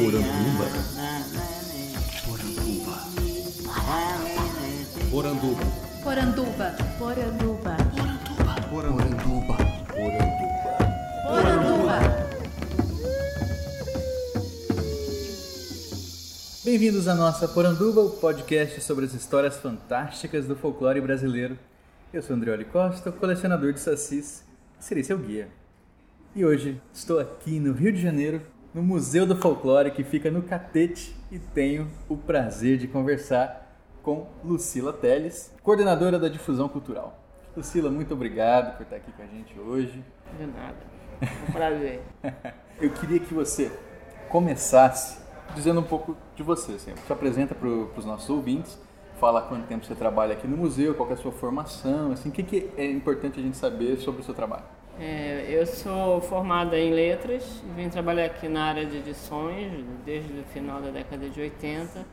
Poranduba. Poranduba. Poranduba. Poranduba. Poranduba. Poranduba. Poranduba. Bem-vindos à nossa Poranduba, o podcast sobre as histórias fantásticas do folclore brasileiro. Eu sou Andreoli Costa, colecionador de sacis, e serei seu guia. E hoje estou aqui no Rio de Janeiro, no Museu do Folclore, que fica no Catete, e tenho o prazer de conversar com Lucila Teles, coordenadora da difusão cultural. Lucila, muito obrigado por estar aqui com a gente hoje. De nada. Um prazer. Eu queria que você começasse dizendo um pouco de você. Assim. Se apresenta para os nossos ouvintes, fala quanto tempo você trabalha aqui no museu, qual é a sua formação, assim, o que, que é importante a gente saber sobre o seu trabalho. É, eu sou formada em letras vim trabalhar aqui na área de edições desde o final da década de 80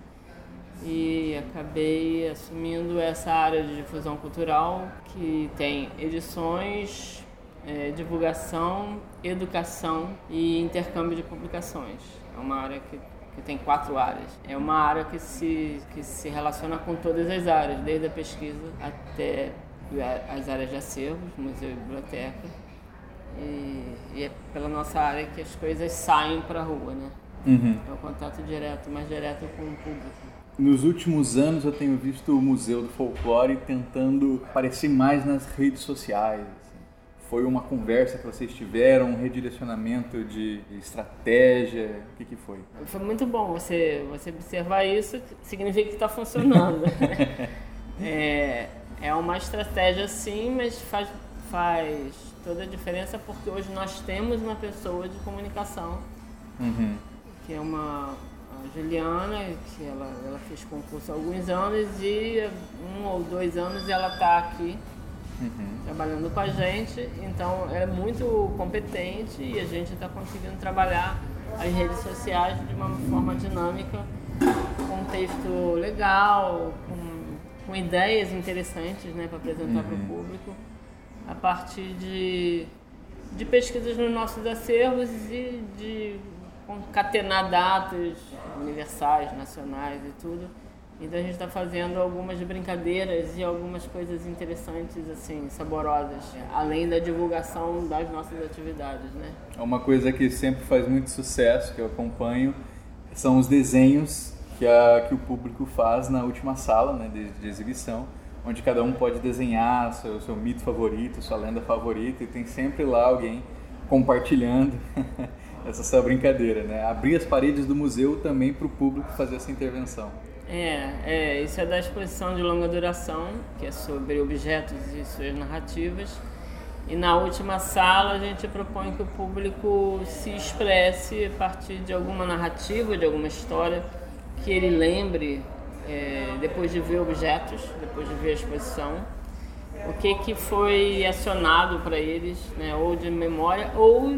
e acabei assumindo essa área de difusão cultural que tem edições, é, divulgação, educação e intercâmbio de publicações. É uma área que, que tem quatro áreas. É uma área que se, que se relaciona com todas as áreas, desde a pesquisa até as áreas de acervos, museu e biblioteca. E, e é pela nossa área que as coisas saem para a rua, né? Uhum. É o contato direto, mais direto com o público. Nos últimos anos eu tenho visto o Museu do Folclore tentando aparecer mais nas redes sociais. assim. Foi uma conversa que vocês tiveram, um redirecionamento de estratégia? O que, que foi? Foi muito bom você, você observar isso, significa que está funcionando. é, é uma estratégia sim, mas faz, faz toda a diferença porque hoje nós temos uma pessoa de comunicação, Uhum. que é uma Juliana, que ela, ela fez concurso há alguns anos e um ou dois anos ela está aqui Uhum. trabalhando com a gente, então ela é muito competente e a gente está conseguindo trabalhar as redes sociais de uma forma dinâmica, com um texto legal, com, com ideias interessantes né, para apresentar para o público, a partir de, de pesquisas nos nossos acervos e de concatenar datas universais, nacionais e tudo. Então a gente está fazendo algumas brincadeiras e algumas coisas interessantes, assim, saborosas, além da divulgação das nossas atividades, né? É Uma coisa que sempre faz muito sucesso, que eu acompanho, são os desenhos que, a, que o público faz na última sala né, de, de exibição, onde cada um pode desenhar seu, seu mito favorito, sua lenda favorita, e tem sempre lá alguém compartilhando essa sua brincadeira, né? Abrir as paredes do museu também para o público fazer essa intervenção. É, é, isso é da exposição de longa duração, que é sobre objetos e suas narrativas. E na última sala a gente propõe que o público se expresse a partir de alguma narrativa, de alguma história que ele lembre é, depois de ver objetos, depois de ver a exposição, o que, que foi acionado para eles, né, ou de memória ou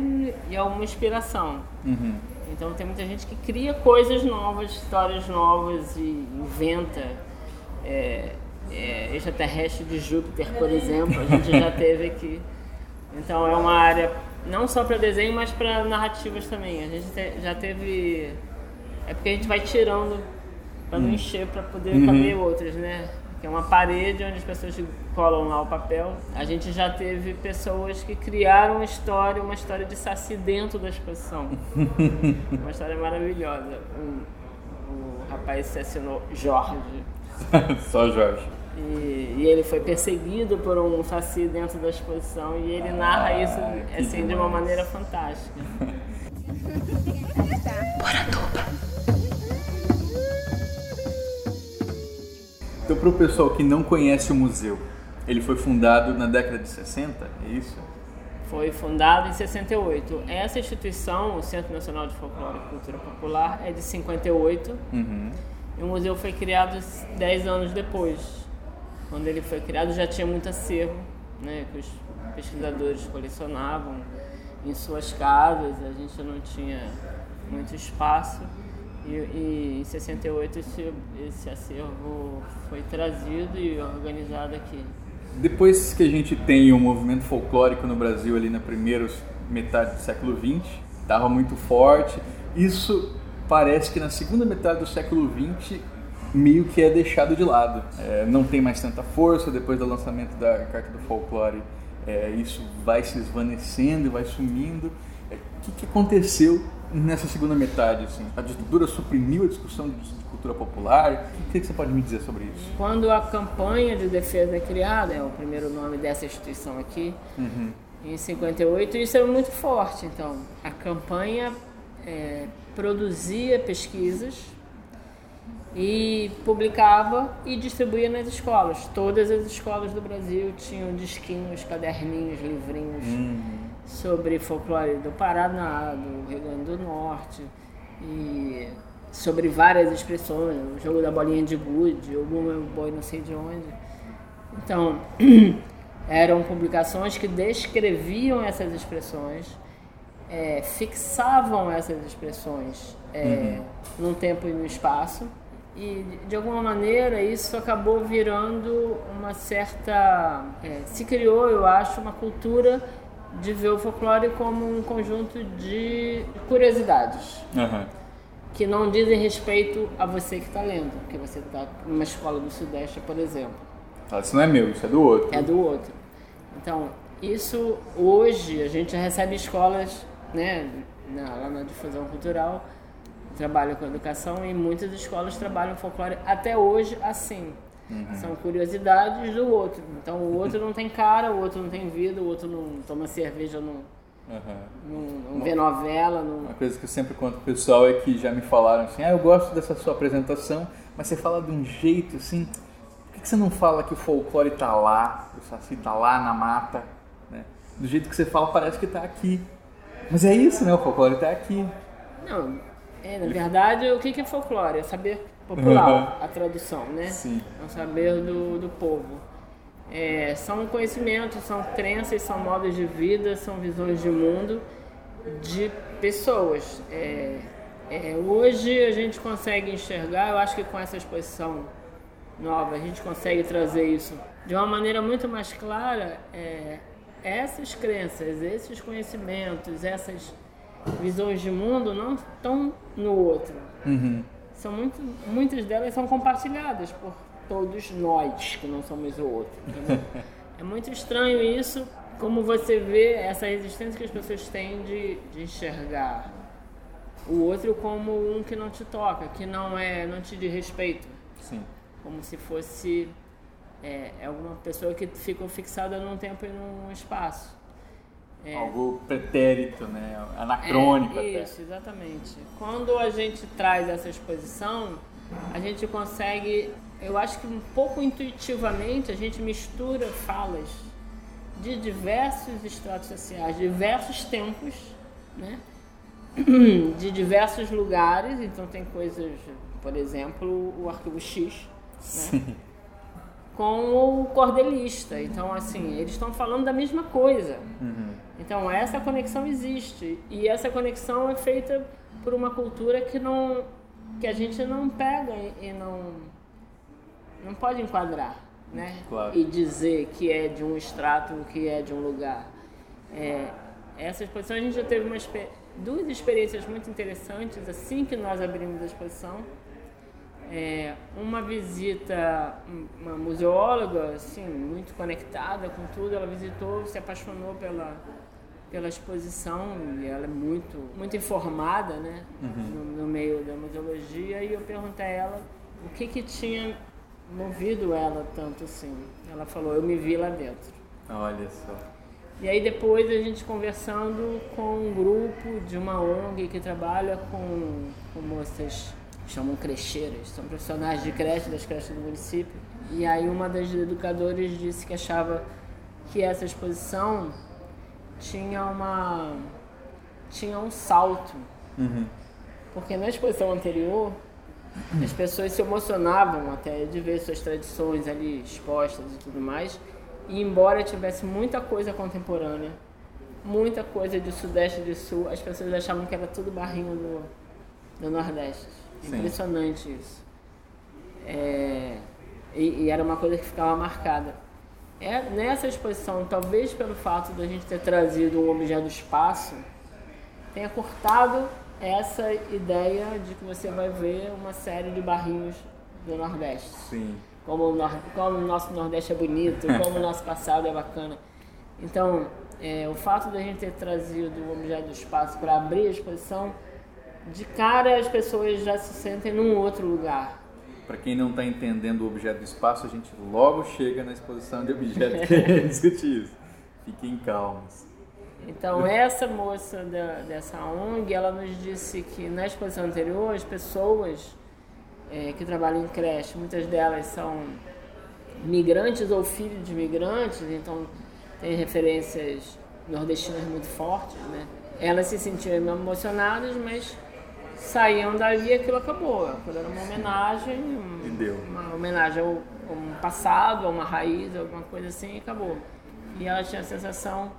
de alguma inspiração. Uhum. Então tem muita gente que cria coisas novas, histórias novas e inventa. É, é, extraterrestre de Júpiter, por exemplo, a gente já teve aqui. Então é uma área não só para desenho, mas para narrativas também. A gente te- já teve. É porque a gente vai tirando para não encher, para poder caber outras, né? Que é uma parede onde as pessoas colam lá o papel. A gente já teve pessoas que criaram uma história, uma história de saci dentro da exposição. uma história maravilhosa. O, o rapaz se assinou Jorge. Só Jorge. E, e ele foi perseguido por um saci dentro da exposição e ele narra Ah, isso que assim de uma maneira fantástica. Então, para o pessoal que não conhece o museu, ele foi fundado na década de 60, é isso? Foi fundado em 68. Essa instituição, o Centro Nacional de Folclore e Cultura Popular, é de 58 Uhum. e o museu foi criado 10 anos depois. Quando ele foi criado já tinha muito acervo, né, que os pesquisadores colecionavam em suas casas, a gente não tinha muito espaço. E, e em 68 esse, esse acervo foi trazido e organizado aqui. Depois que a gente tem o movimento folclórico no Brasil ali na primeira metade do século XX, estava muito forte. Isso parece que na segunda metade do século XX meio que é deixado de lado. É, não tem mais tanta força depois do lançamento da Carta do Folclore. É, isso vai se esvanecendo, vai sumindo. É, o que, que aconteceu nessa segunda metade? Assim? A ditadura suprimiu a discussão de cultura popular? O que, que você pode me dizer sobre isso? Quando a campanha de defesa é criada, é o primeiro nome dessa instituição aqui, Uhum. em 58, isso é muito forte. Então, a campanha é, produzia pesquisas e publicava e distribuía nas escolas. Todas as escolas do Brasil tinham disquinhos, caderninhos, livrinhos sobre folclore do Paraná, do Rio Grande do Norte e sobre várias expressões, o jogo da bolinha de gude, o bumbo boi não sei de onde. Então, eram publicações que descreviam essas expressões, é, fixavam essas expressões é, num tempo e no espaço. E, de alguma maneira, isso acabou virando uma certa. é, se criou, eu acho, uma cultura de ver o folclore como um conjunto de curiosidades Aham. que não dizem respeito a você que está lendo, porque você está numa escola do Sudeste, por exemplo, Ah, Isso não é meu, isso é do outro. é do outro. Então, isso hoje a gente recebe escolas, né, na, lá na difusão cultural, trabalho com educação e muitas escolas trabalham folclore até hoje assim. São curiosidades do outro. Então o outro não tem cara, o outro não tem vida, o outro não toma cerveja, não, Aham. não, não vê novela, não, Uma coisa que eu sempre conto pro pessoal é que já me falaram assim, ah, eu gosto dessa sua apresentação, mas você fala de um jeito assim, por que que você não fala que o folclore tá lá, o Saci tá lá na mata, né? Do jeito que você fala parece que tá aqui. Mas é isso, né? O folclore tá aqui. Não, é, na verdade, o que que é folclore? É saber popular, a tradução, né? Sim. É o saber do, do povo. É, são conhecimentos, são crenças, são modos de vida, são visões de mundo de pessoas. É, é, hoje a gente consegue enxergar, eu acho que com essa exposição nova, a gente consegue trazer isso de uma maneira muito mais clara. É, essas crenças, esses conhecimentos, essas visões de mundo não estão no outro. São muito, muitas delas são compartilhadas por todos nós que não somos o outro. entendeu? é muito estranho isso, como você vê essa resistência que as pessoas têm de, de enxergar o outro como um que não te toca, que não é, não te diz respeito, Sim. como se fosse é, é alguma pessoa que ficou fixada num tempo e num espaço. É. Algo pretérito, né? Anacrônico É, até. Isso, exatamente. Quando a gente traz essa exposição, a gente consegue, eu acho que um pouco intuitivamente, a gente mistura falas de diversos estratos sociais, diversos tempos, né? de diversos lugares. Então tem coisas, por exemplo, o arquivo X, né? com o cordelista. Então, assim, eles estão falando da mesma coisa. Então, essa conexão existe. E essa conexão é feita por uma cultura que não que a gente não pega e não não pode enquadrar, né? Claro. E dizer que é de um extrato, que é de um lugar. É, essa exposição a gente já teve uma, duas experiências muito interessantes assim que nós abrimos a exposição. É, uma visita, um- uma museóloga, assim, muito conectada com tudo, ela visitou, se apaixonou pela, pela exposição e ela é muito, muito informada, né, no, no meio da museologia e eu perguntei a ela o que que tinha movido ela tanto assim. Ela falou, eu me vi lá dentro. Olha só. E aí depois a gente conversando com um grupo de uma ONG que trabalha com, com moças chamam crecheiras, são profissionais de creche, das creches do município. E aí uma das educadoras disse que achava que essa exposição tinha uma tinha um salto. Porque na exposição anterior as pessoas se emocionavam até de ver suas tradições ali expostas e tudo mais. E embora tivesse muita coisa contemporânea, muita coisa de Sudeste e de Sul, as pessoas achavam que era tudo barrinho do, do Nordeste. Sim. Impressionante isso. É, e, e era uma coisa que ficava marcada. É, nessa exposição, talvez pelo fato de a gente ter trazido um objeto do espaço, tenha cortado essa ideia de que você vai ver uma série de barrinhos do Nordeste. Sim. Como o, nor como o nosso Nordeste é bonito, como o nosso passado é bacana. Então, é, o fato de a gente ter trazido o objeto do espaço para abrir a exposição, de cara as pessoas já se sentem num outro lugar. Para quem não está entendendo o objeto do espaço, a gente logo chega na exposição de objetos que discutir isso. Fiquem calmos. Então, essa moça da, dessa ONG, ela nos disse que na exposição anterior, as pessoas é, que trabalham em creche, muitas delas são migrantes ou filhos de migrantes, então tem referências nordestinas muito fortes, né? Elas se sentiam emocionadas, mas saíam dali e aquilo acabou. Aquilo era uma homenagem, uma homenagem ao, passado, a uma raiz, alguma coisa assim, e acabou. E ela tinha a sensação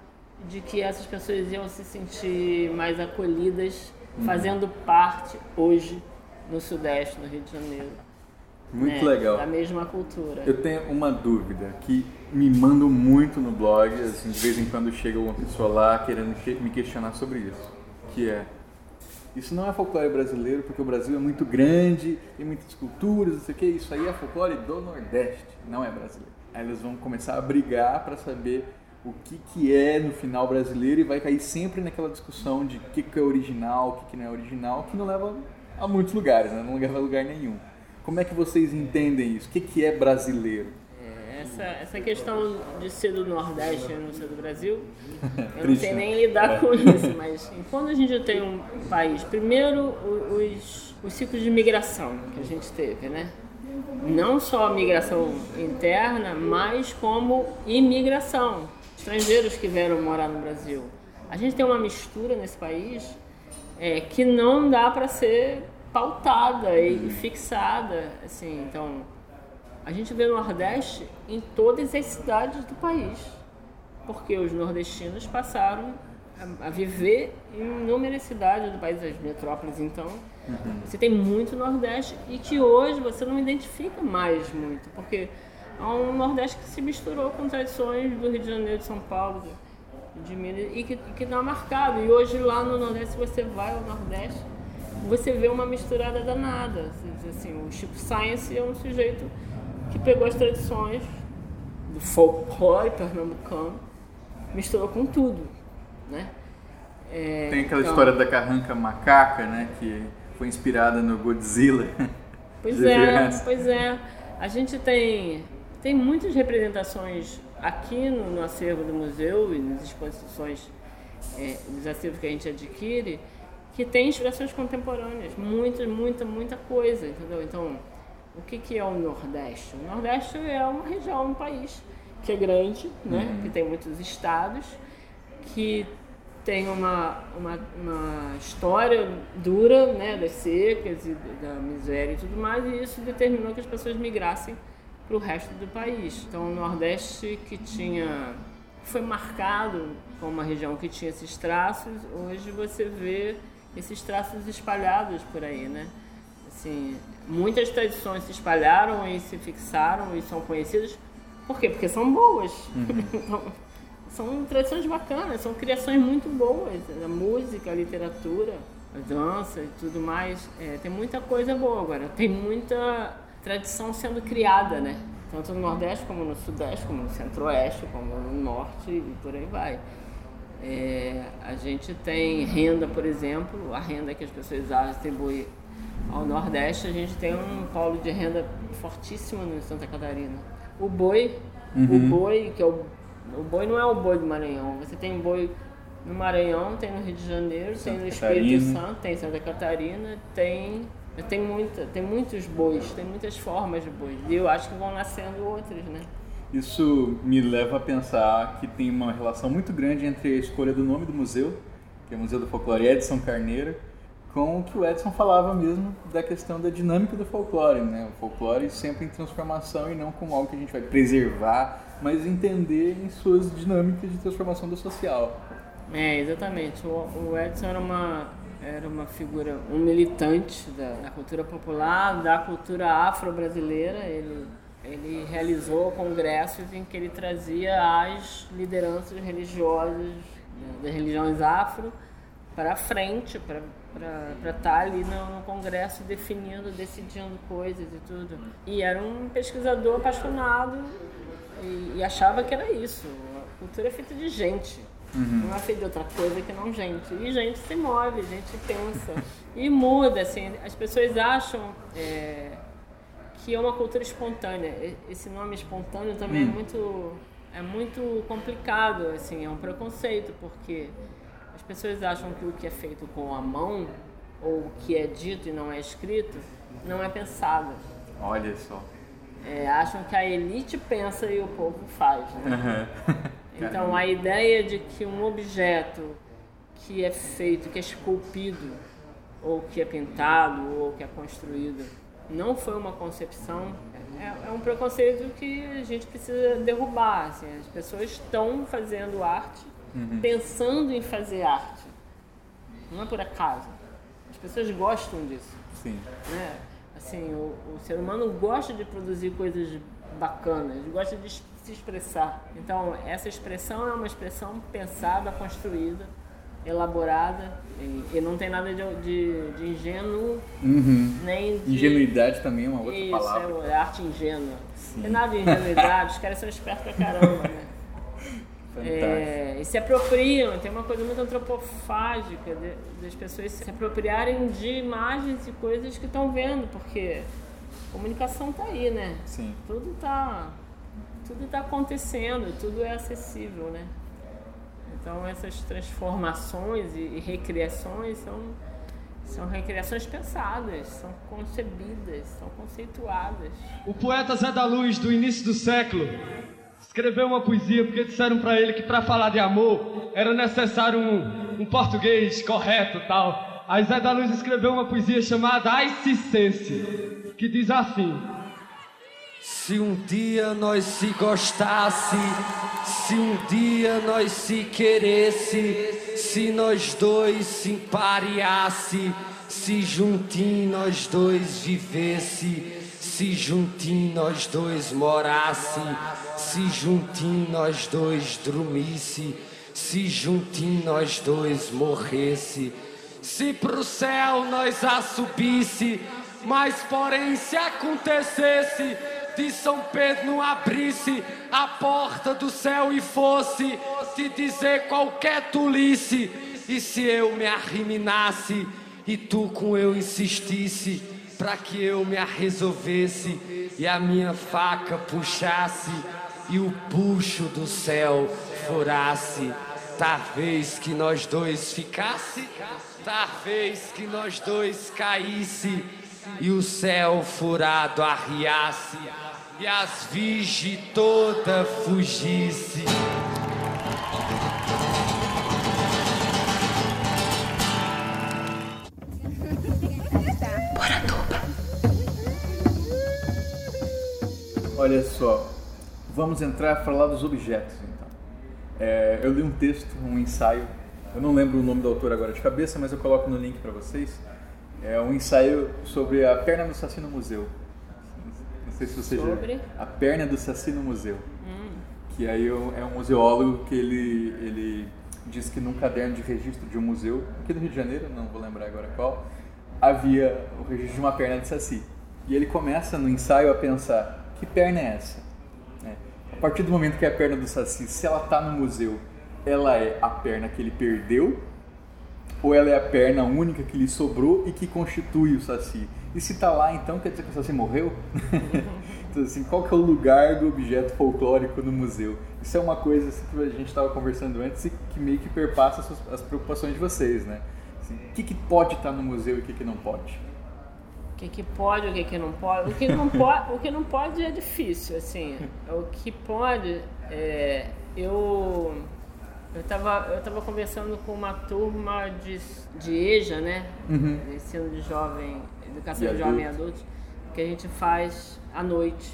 de que essas pessoas iam se sentir mais acolhidas, uhum. fazendo parte hoje no Sudeste, no Rio de Janeiro. Muito né? legal. Da mesma cultura. Eu tenho uma dúvida que me mandam muito no blog, assim, de vez em quando chega uma pessoa lá querendo me questionar sobre isso, que é isso não é folclore brasileiro porque o Brasil é muito grande, tem muitas culturas, não sei o que, isso aí é folclore do Nordeste, não é brasileiro. Aí eles vão começar a brigar para saber o que, que é no final brasileiro e vai cair sempre naquela discussão de o que, que é original, o que, que não é original, que não leva a muitos lugares, né? não leva a lugar nenhum. Como é que vocês entendem isso? O que, que é brasileiro? Essa, essa questão de ser do Nordeste e não ser do Brasil, eu não sei nem lidar é. com isso, mas quando a gente tem um país, primeiro os, os ciclos de migração que a gente teve, né? Não só a migração interna, mas como imigração estrangeiros que vieram morar no Brasil. A gente tem uma mistura nesse país é, que não dá para ser pautada e fixada, assim. Então, a gente vê o Nordeste em todas as cidades do país, porque os nordestinos passaram a, a viver em inúmeras cidades do país, as metrópoles, então. Uhum. Você tem muito Nordeste e que hoje você não identifica mais muito, porque a um Nordeste que se misturou com tradições do Rio de Janeiro, de São Paulo, de Minas, e que, que dá marcado. E hoje lá no Nordeste, se você vai ao Nordeste, você vê uma misturada danada. Assim, o Chico Science é um sujeito que pegou as tradições do folclore pernambucano, misturou com tudo, né? É, Tem aquela então, história da carranca macaca, né? Que foi inspirada no Godzilla. Pois é, pois é. A gente tem tem muitas representações aqui no, no acervo do museu e nas exposições é, dos acervos que a gente adquire que tem inspirações contemporâneas, muita, muita, muita coisa, entendeu? Então, o que, que é o Nordeste? O Nordeste é uma região, um país que é grande, né? Uhum. Que tem muitos estados, que tem uma, uma, uma, história dura, né? Das secas e da miséria e tudo mais, e isso determinou que as pessoas migrassem para o resto do país. Então, o Nordeste que tinha foi marcado como uma região que tinha esses traços, hoje você vê esses traços espalhados por aí, né? Assim, muitas tradições se espalharam e se fixaram e são conhecidas. Por quê? Porque são boas. Uhum. então, são tradições bacanas, são criações muito boas. A música, a literatura, a dança e tudo mais. É, tem muita coisa boa agora. Tem muita tradição sendo criada, né? Tanto no Nordeste como no Sudeste, como no Centro-Oeste, como no Norte e por aí vai. É, a gente tem renda, por exemplo, a renda que as pessoas atribuem ao Nordeste, a gente tem um polo de renda fortíssimo no Santa Catarina. O boi, uhum. o boi, que é o, o boi não é o boi do Maranhão, você tem boi no Maranhão, tem no Rio de Janeiro, Santa tem no Espírito Santo, tem Santa Catarina, tem tem, muita, tem muitos bois, tem muitas formas de bois. E eu acho que vão nascendo outras, né? Isso me leva a pensar que tem uma relação muito grande entre a escolha do nome do museu, que é o Museu do Folclore Edson Carneiro, com o que o Edson falava mesmo da questão da dinâmica do folclore, né? O folclore sempre em transformação e não como algo que a gente vai preservar, mas entender em suas dinâmicas de transformação do social. É, exatamente. O, Edson era uma era uma figura, um militante da, da cultura popular, da cultura afro-brasileira. Ele, ele realizou congressos em que ele trazia as lideranças religiosas das religiões afro para frente, para para estar tá ali no, no, congresso definindo, decidindo coisas e tudo. E era um pesquisador apaixonado e, e achava que era isso. A cultura é feita de gente. Uhum. Não é feita de outra coisa que não gente. E gente se move, gente pensa. e muda, assim. As pessoas acham é, que é uma cultura espontânea. Esse nome espontâneo também é uhum. muito é muito complicado, assim, é um preconceito, porque pessoas acham que o que é feito com a mão, ou o que é dito e não é escrito, não é pensado. Olha só. É, acham que a elite pensa e o povo faz. Né? Uhum. então a ideia de que um objeto que é feito, que é esculpido, ou que é pintado, ou que é construído, não foi uma concepção é, é, um preconceito que a gente precisa derrubar. Assim. As pessoas estão fazendo arte, uhum. pensando em fazer arte. Não é por acaso. As pessoas gostam disso. Sim. Né? Assim, o, o ser humano gosta de produzir coisas bacanas, gosta de se expressar. Então, essa expressão é uma expressão pensada, construída elaborada e, e, não tem nada de, de, de ingênuo uhum. nem de... Ingenuidade também é uma outra Isso, palavra. é arte ingênua. Não tem nada de ingenuidade, os caras são espertos pra caramba, né? É, e se apropriam, tem uma coisa muito antropofágica de, das pessoas se apropriarem de imagens e coisas que estão vendo, porque a comunicação tá aí, né? Sim. Tudo tá, tudo tá acontecendo, tudo é acessível, né? Então essas transformações e, recriações são, são recriações pensadas, são concebidas, são conceituadas. O poeta Zé da Luz, do início do século, escreveu uma poesia porque disseram para ele que para falar de amor era necessário um, um português correto tal. Aí Zé da Luz escreveu uma poesia chamada Aicicense, que diz assim... Se um dia nós se gostasse, se um dia nós se queresse, se nós dois se empareasse, se juntinho nós dois vivesse, se juntinho nós dois morasse, se juntinho nós dois dormisse, se juntinho nós dois morresse, se pro céu nós a subisse, mas porém se acontecesse de São Pedro não abrisse a porta do céu e fosse te dizer qualquer tolice, e se eu me arriminasse e tu com eu insistisse, para que eu me resolvesse e a minha faca puxasse e o puxo do céu furasse, talvez que nós dois ficasse, talvez que nós dois caísse e o céu furado arriasse e as virgens toda fugisse. Olha só, vamos entrar a falar dos objetos então. É, eu li um texto, um ensaio, eu não lembro o nome do autor agora de cabeça, mas eu coloco no link para vocês. É um ensaio sobre a perna do Saci no museu sei se você Sobre? já A perna do Saci no museu. Hum. Que aí é um museólogo que ele, ele diz que num caderno de registro de um museu, aqui do Rio de Janeiro, não vou lembrar agora qual, havia o registro de uma perna de Saci. E ele começa no ensaio a pensar, que perna é essa? É. A partir do momento que a perna do Saci, se ela está no museu, ela é a perna que ele perdeu ou ela é a perna única que lhe sobrou e que constitui o Saci? E se está lá, então quer dizer que o Saci morreu? então, assim, qual que é o lugar do objeto folclórico no museu? Isso é uma coisa assim, que a gente estava conversando antes e que meio que perpassa as, as preocupações de vocês, né? Assim, o que, que pode estar tá no museu e o que, que não pode? O que, que pode, o que, que não pode? O que não pode, o que não pode é difícil, assim. O que pode, é, eu eu estava eu tava conversando com uma turma de, de EJA, né? Uhum. Ensino de jovem, educação de, de jovem adultos, que a gente faz à noite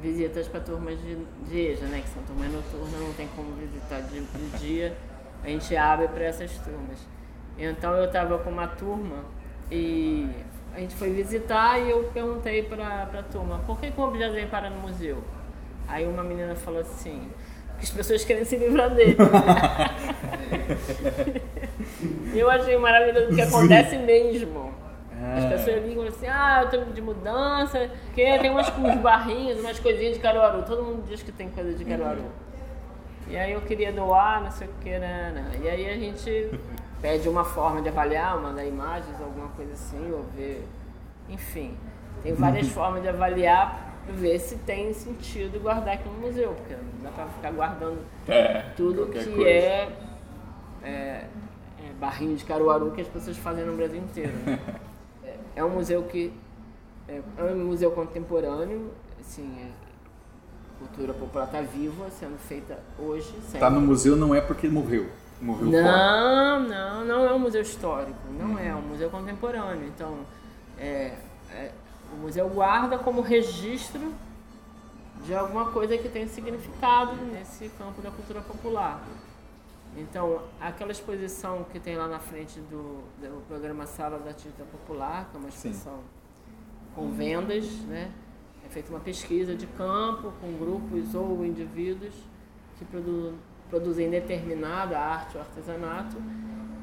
visitas para turmas de, de EJA, né? Que são turmas noturnas, não tem como visitar de, de dia. A gente abre para essas turmas. Então eu estava com uma turma e a gente foi visitar e eu perguntei para a turma, por que, que o objeto vem parar no museu? Aí uma menina falou assim, que as pessoas querem se livrar dele. eu achei maravilhoso que acontece mesmo. As Ah. pessoas ligam assim, ah, eu tô de mudança, que tem umas, uns barrinhos, umas coisinhas de Caruaru. Todo mundo diz que tem coisa de Caruaru. E aí eu queria doar, não sei o que, né, né. E aí a gente pede uma forma de avaliar, mandar imagens, alguma coisa assim, ou ver. Enfim, tem várias formas de avaliar, ver se tem sentido guardar aqui no museu, porque não dá pra ficar guardando tudo qualquer que coisa. é, é, é barrinho de Caruaru que as pessoas fazem no Brasil inteiro. né? É- é um museu que é, é um museu contemporâneo, assim, é- cultura popular está viva, sendo feita hoje. Sempre. Tá no museu não é porque morreu. Não, não, não é um museu histórico, não é, é um museu contemporâneo. Então, é, é, o museu guarda como registro de alguma coisa que tem significado nesse campo da cultura popular. Então, aquela exposição que tem lá na frente do, do programa Sala da Tinta Popular, que é uma Sim. exposição com vendas, né? É feita uma pesquisa de campo com grupos ou indivíduos que produ- produzem determinada arte ou artesanato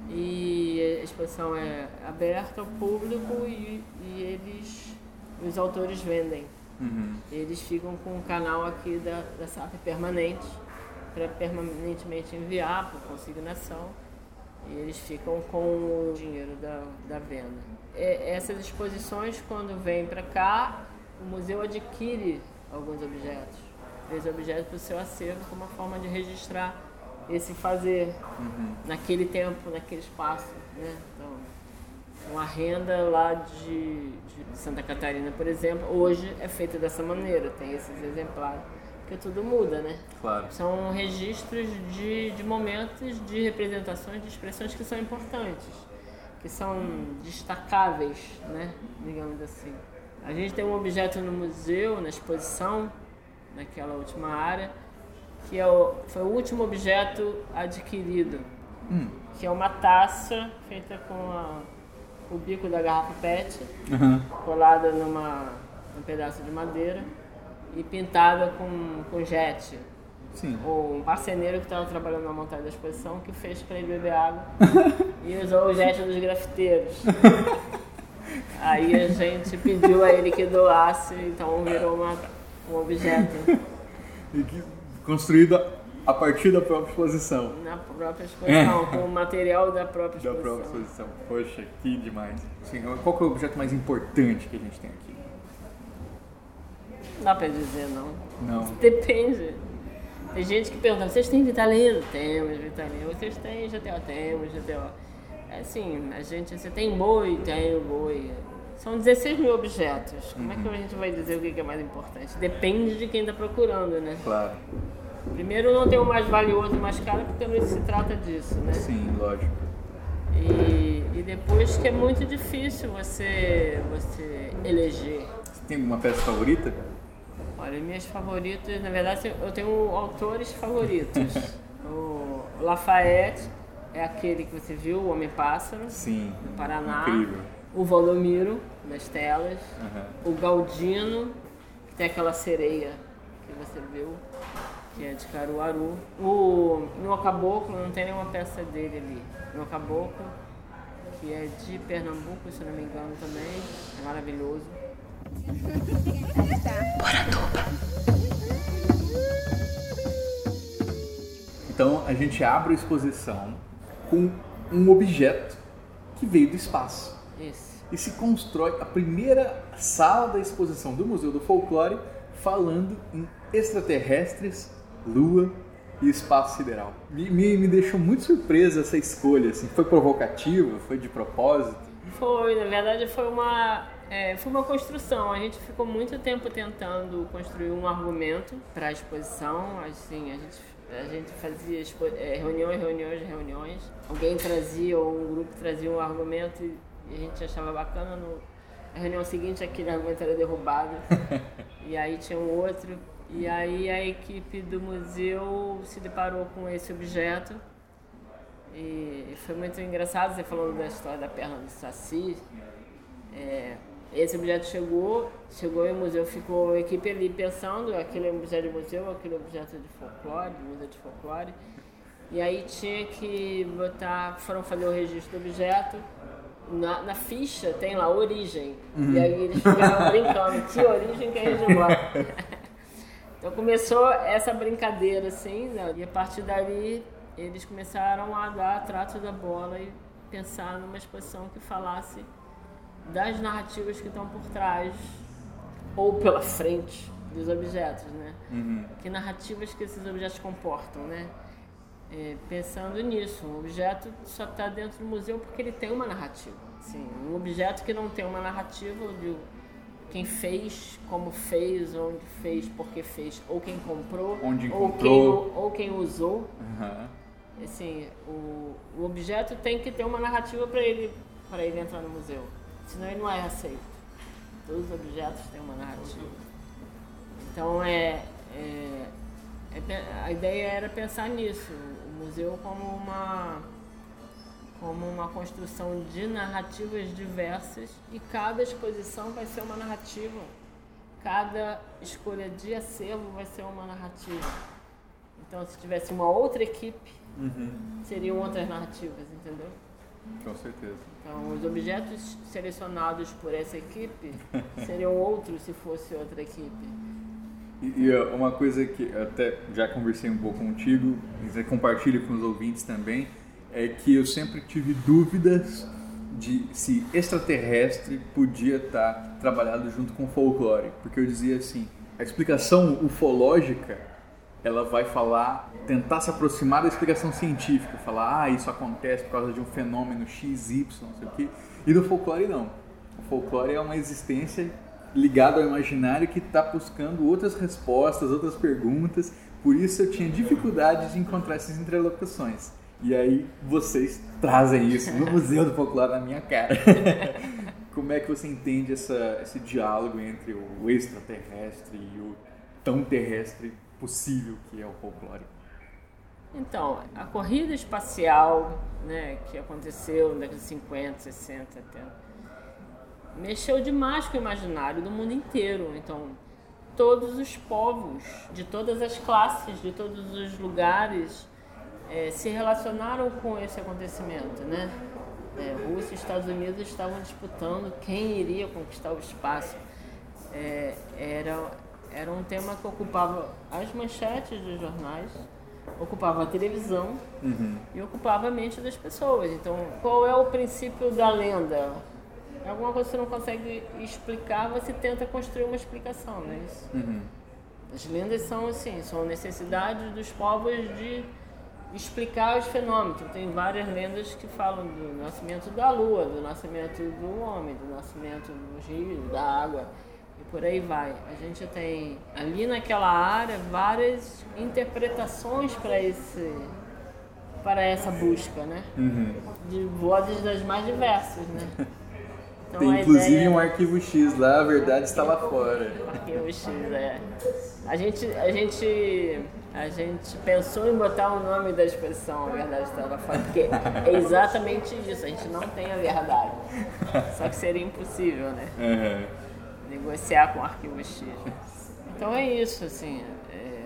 e a exposição é aberta ao público e, e eles, os autores vendem. Uhum. Eles ficam com o canal aqui da, da SAP permanente para permanentemente enviar por consignação e eles ficam com o dinheiro da, da venda. E essas exposições, quando vêm para cá, o museu adquire alguns objetos, três objetos para o seu acervo como uma forma de registrar esse fazer naquele tempo, naquele espaço. Né? Então, uma renda lá de, de Santa Catarina, por exemplo, hoje é feita dessa maneira, tem esses exemplares, porque tudo muda, né? Claro. São registros de, de momentos, de representações, de expressões que são importantes, que são destacáveis, né? digamos assim. A gente tem um objeto no museu, na exposição, naquela última área, que é o, foi o último objeto adquirido, que é uma taça feita com a- o bico da garrafa PET, Uhum. colada numa, num pedaço de madeira e pintada com, com jet. Sim. O marceneiro que estava trabalhando na montagem da exposição que fez para ele beber água e usou o jet dos grafiteiros. Aí a gente pediu a ele que doasse, então virou uma, um objeto E que- Construído a- partir da própria exposição. na própria exposição, com o material da própria Da exposição. própria exposição. Poxa, que demais. Sim, qual que é o objeto mais importante que a gente tem aqui? Não dá pra dizer não. Não. Depende. Tem gente que pergunta, vocês têm Vitalino? Temos Vitalino. Vocês têm GTO? Temos GTO. É assim, a gente, você tem boi? Tem boi. São 16 mil objetos. Como é que a gente vai dizer o que que é mais importante? Depende de quem está procurando, né? Claro. Primeiro não tem o mais valioso e mais caro, porque não se trata disso, né? Sim, lógico. E, e depois que é muito difícil você, você eleger. Você tem alguma peça favorita? Olha, minhas favoritas, na verdade, eu tenho autores favoritos. o Lafayette é aquele que você viu, o Homem-Pássaro, Sim. do Paraná. Incrível. O Valdomiro, das telas. Aham. O Galdino, que tem aquela sereia que você viu, que é de Caruaru. O No Caboclo, não tem nenhuma peça dele ali. No Caboclo, que é de Pernambuco, se não me engano também. É maravilhoso. Então a gente abre a exposição com um objeto que veio do espaço. Esse. E se constrói a primeira sala da exposição do Museu do Folclore falando em extraterrestres, lua e espaço sideral. Me, me, me deixou muito surpresa essa escolha. Assim. Foi provocativa? Foi de propósito? Foi, na verdade foi uma, é, foi uma construção. A gente ficou muito tempo tentando construir um argumento para a exposição. Assim, a gente, a gente fazia é, reuniões, reuniões, reuniões. Alguém trazia ou um grupo trazia um argumento e a gente achava bacana. No, na reunião seguinte aquele argumento era derrubado. e aí tinha um outro. E aí a equipe do museu se deparou com esse objeto e foi muito engraçado você falando da história da perna do Saci. É, esse objeto chegou, chegou e o museu ficou, a equipe ali pensando, aquele é um objeto de museu, aquele objeto de folclore, de museu de folclore. E aí tinha que botar, foram fazer o registro do objeto, na, na ficha tem lá origem. E aí eles ficaram brincando, que origem que gente bota. então começou essa brincadeira assim, né? e a partir dali eles começaram a dar trato da bola e pensar numa exposição que falasse das narrativas que estão por trás ou pela frente dos objetos, né? Que narrativas que esses objetos comportam, né? É, pensando nisso, um objeto só está dentro do museu porque ele tem uma narrativa. Assim, um objeto que não tem uma narrativa de quem fez, como fez, onde fez, por que fez, ou quem comprou, Onde ou quem, ou quem usou. Aham. Assim, o, o objeto tem que ter uma narrativa para ele, ele entrar no museu. Senão ele não é aceito. Todos os objetos têm uma narrativa. Então é, é- é a ideia era pensar nisso, museu como uma como uma construção de narrativas diversas e cada exposição vai ser uma narrativa. Cada escolha de acervo vai ser uma narrativa. Então se tivesse uma outra equipe, seriam outras narrativas, entendeu? Com certeza. Então, os objetos selecionados por essa equipe seriam outros se fosse outra equipe. E, uma coisa que até já conversei um pouco contigo, e você compartilha com os ouvintes também, é que eu sempre tive dúvidas de se extraterrestre podia estar trabalhado junto com folclore, porque eu dizia assim, a explicação ufológica, ela vai falar, tentar se aproximar da explicação científica, falar, ah, isso acontece por causa de um fenômeno X, Y, não sei o quê, e no folclore não. O folclore é uma existência ligada ao imaginário que está buscando outras respostas, outras perguntas, por isso eu tinha dificuldade de encontrar essas interlocuções. E aí vocês trazem isso no Museu do Folclore na minha cara. Como é que você entende essa, esse diálogo entre o extraterrestre e o tão terrestre possível que é o folclore? Então, a corrida espacial né, que aconteceu década de 50, 60, 70, mexeu demais com o imaginário do mundo inteiro. Então, todos os povos, de todas as classes, de todos os lugares, eh, se relacionaram com esse acontecimento, né? Eh, Rússia e Estados Unidos estavam disputando quem iria conquistar o espaço. Eh, era, era um tema que ocupava as manchetes dos jornais, ocupava a televisão e ocupava a mente das pessoas. Então, qual é o princípio da lenda? É alguma coisa que você não consegue explicar, você tenta construir uma explicação, não é isso? As lendas são assim, são necessidades dos povos de explicar os fenômenos. Então, tem várias lendas que falam do nascimento da lua, do nascimento do homem, do nascimento dos rios, da água e por aí vai. A gente tem ali naquela área várias interpretações para esse para essa busca, né? De vozes das mais diversas, né? Então, Tem inclusive ideia- um arquivo X lá, a verdade está lá fora. Arquivo X, é. A gente, a gente, a gente pensou em botar o nome da exposição, a verdade estava fora, porque é exatamente isso, a gente não tem a verdade. Só que seria impossível, né? Aham. Negociar com o arquivo X. Então é isso, assim, é,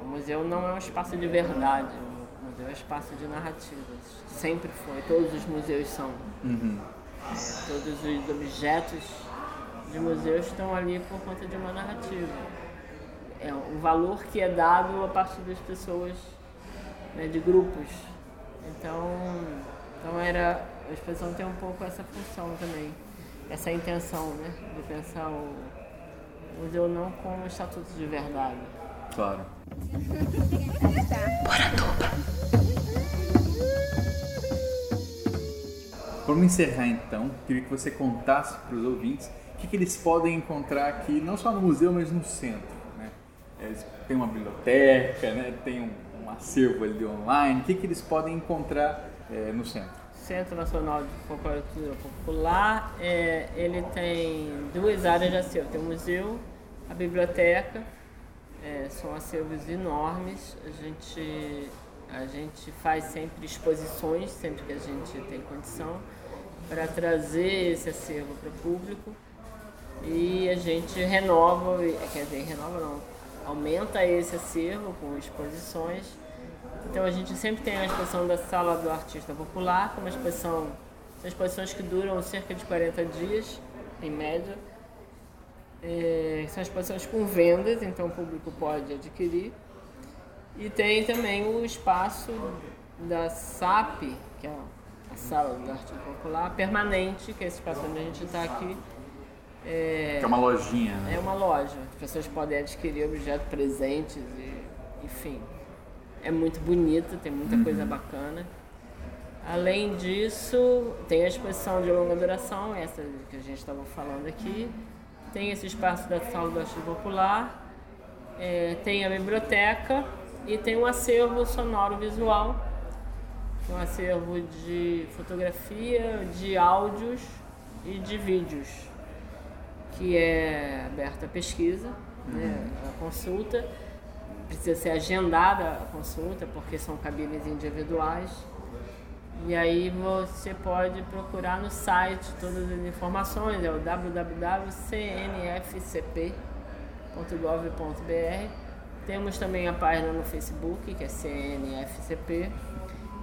o museu não é um espaço de verdade, o museu é um espaço de narrativas. Sempre foi, todos os museus são. Todos os objetos de museus estão ali por conta de uma narrativa. É um valor que é dado a partir das pessoas, né, de grupos. Então, então era, a exposição tem um pouco essa função também, essa intenção, né, de pensar o museu não como um estatuto de verdade. Claro. Vamos encerrar então. Queria que você contasse para os ouvintes o que, que eles podem encontrar aqui, não só no museu, mas no centro. Né? Eles têm uma biblioteca, né? tem um, um acervo ali online. O que, que eles podem encontrar eh, no centro? Centro Nacional de Cultura Popular, é, ele tem duas áreas de acervo. Tem o museu, a biblioteca, é, são acervos enormes. A gente, a gente faz sempre exposições, sempre que a gente tem condição, para trazer esse acervo para o público. E a gente renova, quer dizer, renova não, aumenta esse acervo com exposições. Então a gente sempre tem a exposição da Sala do Artista Popular, que é uma exposição, são exposições que duram cerca de 40 dias, em média. É, são exposições com vendas, então o público pode adquirir. E tem também o espaço da SAP, que é Sala do Artista Popular, permanente, que é esse espaço onde a gente está aqui. É, que é uma lojinha, né? É uma loja. As pessoas podem adquirir objetos presentes, e, enfim. É muito bonito, tem muita uhum. coisa bacana. Além disso, tem a exposição de longa duração, essa que a gente estava falando aqui. Tem esse espaço da Sala do Artista Popular. É, tem a biblioteca e tem um acervo sonoro visual, um acervo de fotografia, de áudios e de vídeos, que é aberta a pesquisa, né, a consulta. Precisa ser agendada a consulta, porque são cabines individuais. E aí você pode procurar no site todas as informações, é o www.cnfcp.gov.br temos também a página no Facebook, que é CNFCP,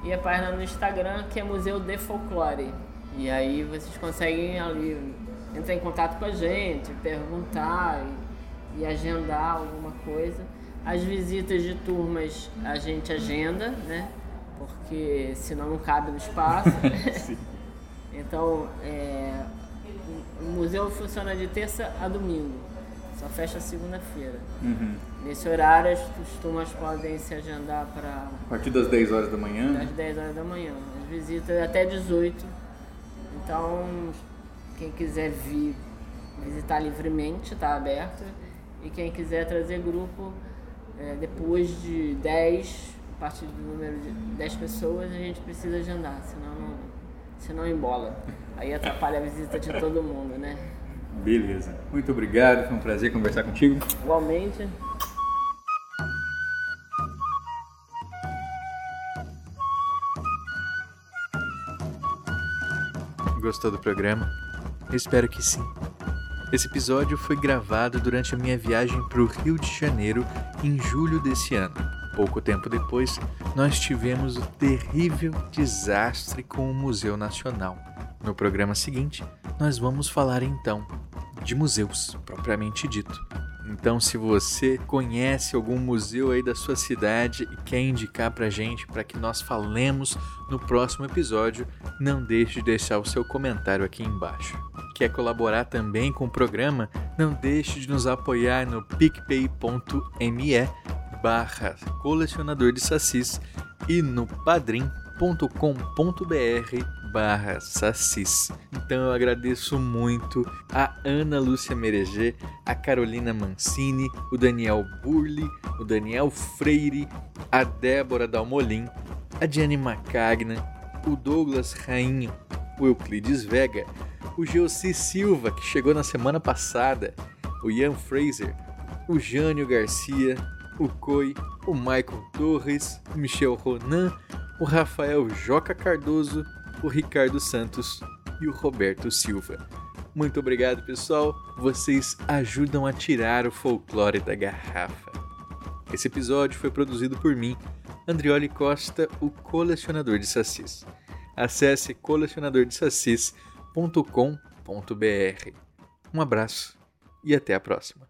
e a página no Instagram, que é Museu de Folclore. E aí vocês conseguem ali entrar em contato com a gente, perguntar e, e agendar alguma coisa. As visitas de turmas a gente agenda, né? Porque senão não cabe no espaço. então, é, o museu funciona de terça a domingo. Só fecha segunda-feira. Uhum. Nesse horário as turmas podem se agendar para. A partir das 10 horas da manhã? Das 10 horas da manhã. As visitas até 18. Então, quem quiser vir visitar livremente, está aberto. E quem quiser trazer grupo, é, depois de 10, a partir do número de 10 pessoas, a gente precisa agendar, senão não, senão embola. Aí atrapalha a visita de todo mundo, né? Beleza. Muito obrigado, foi um prazer conversar contigo. Igualmente. Gostou do programa? Eu espero que sim. Esse episódio foi gravado durante a minha viagem para o Rio de Janeiro em julho desse ano. Pouco tempo depois, nós tivemos o terrível desastre com o Museu Nacional. No programa seguinte, nós vamos falar então de museus, propriamente dito. Então, se você conhece algum museu aí da sua cidade e quer indicar pra gente para que nós falemos no próximo episódio, não deixe de deixar o seu comentário aqui embaixo. Quer colaborar também com o programa? Não deixe de nos apoiar no picpay.me barra colecionador de sacis e no padrim.com.br barra Sassis. Então eu agradeço muito a Ana Lúcia Mereger, a Carolina Mancini, o Daniel Burli, o Daniel Freire, a Débora Dalmolin, a Diane Macagna, o Douglas Rainho, o Euclides Vega, o Geossi Silva, que chegou na semana passada, o Ian Fraser, o Jânio Garcia, o Coi, o Michael Torres, o Michel Ronan, o Rafael Joca Cardoso, o Ricardo Santos e o Roberto Silva. Muito obrigado, pessoal. Vocês ajudam a tirar o folclore da garrafa. Esse episódio foi produzido por mim, Andrioli Costa, o colecionador de sacis. Acesse colecionadordesacis.com.br. Um abraço e até a próxima.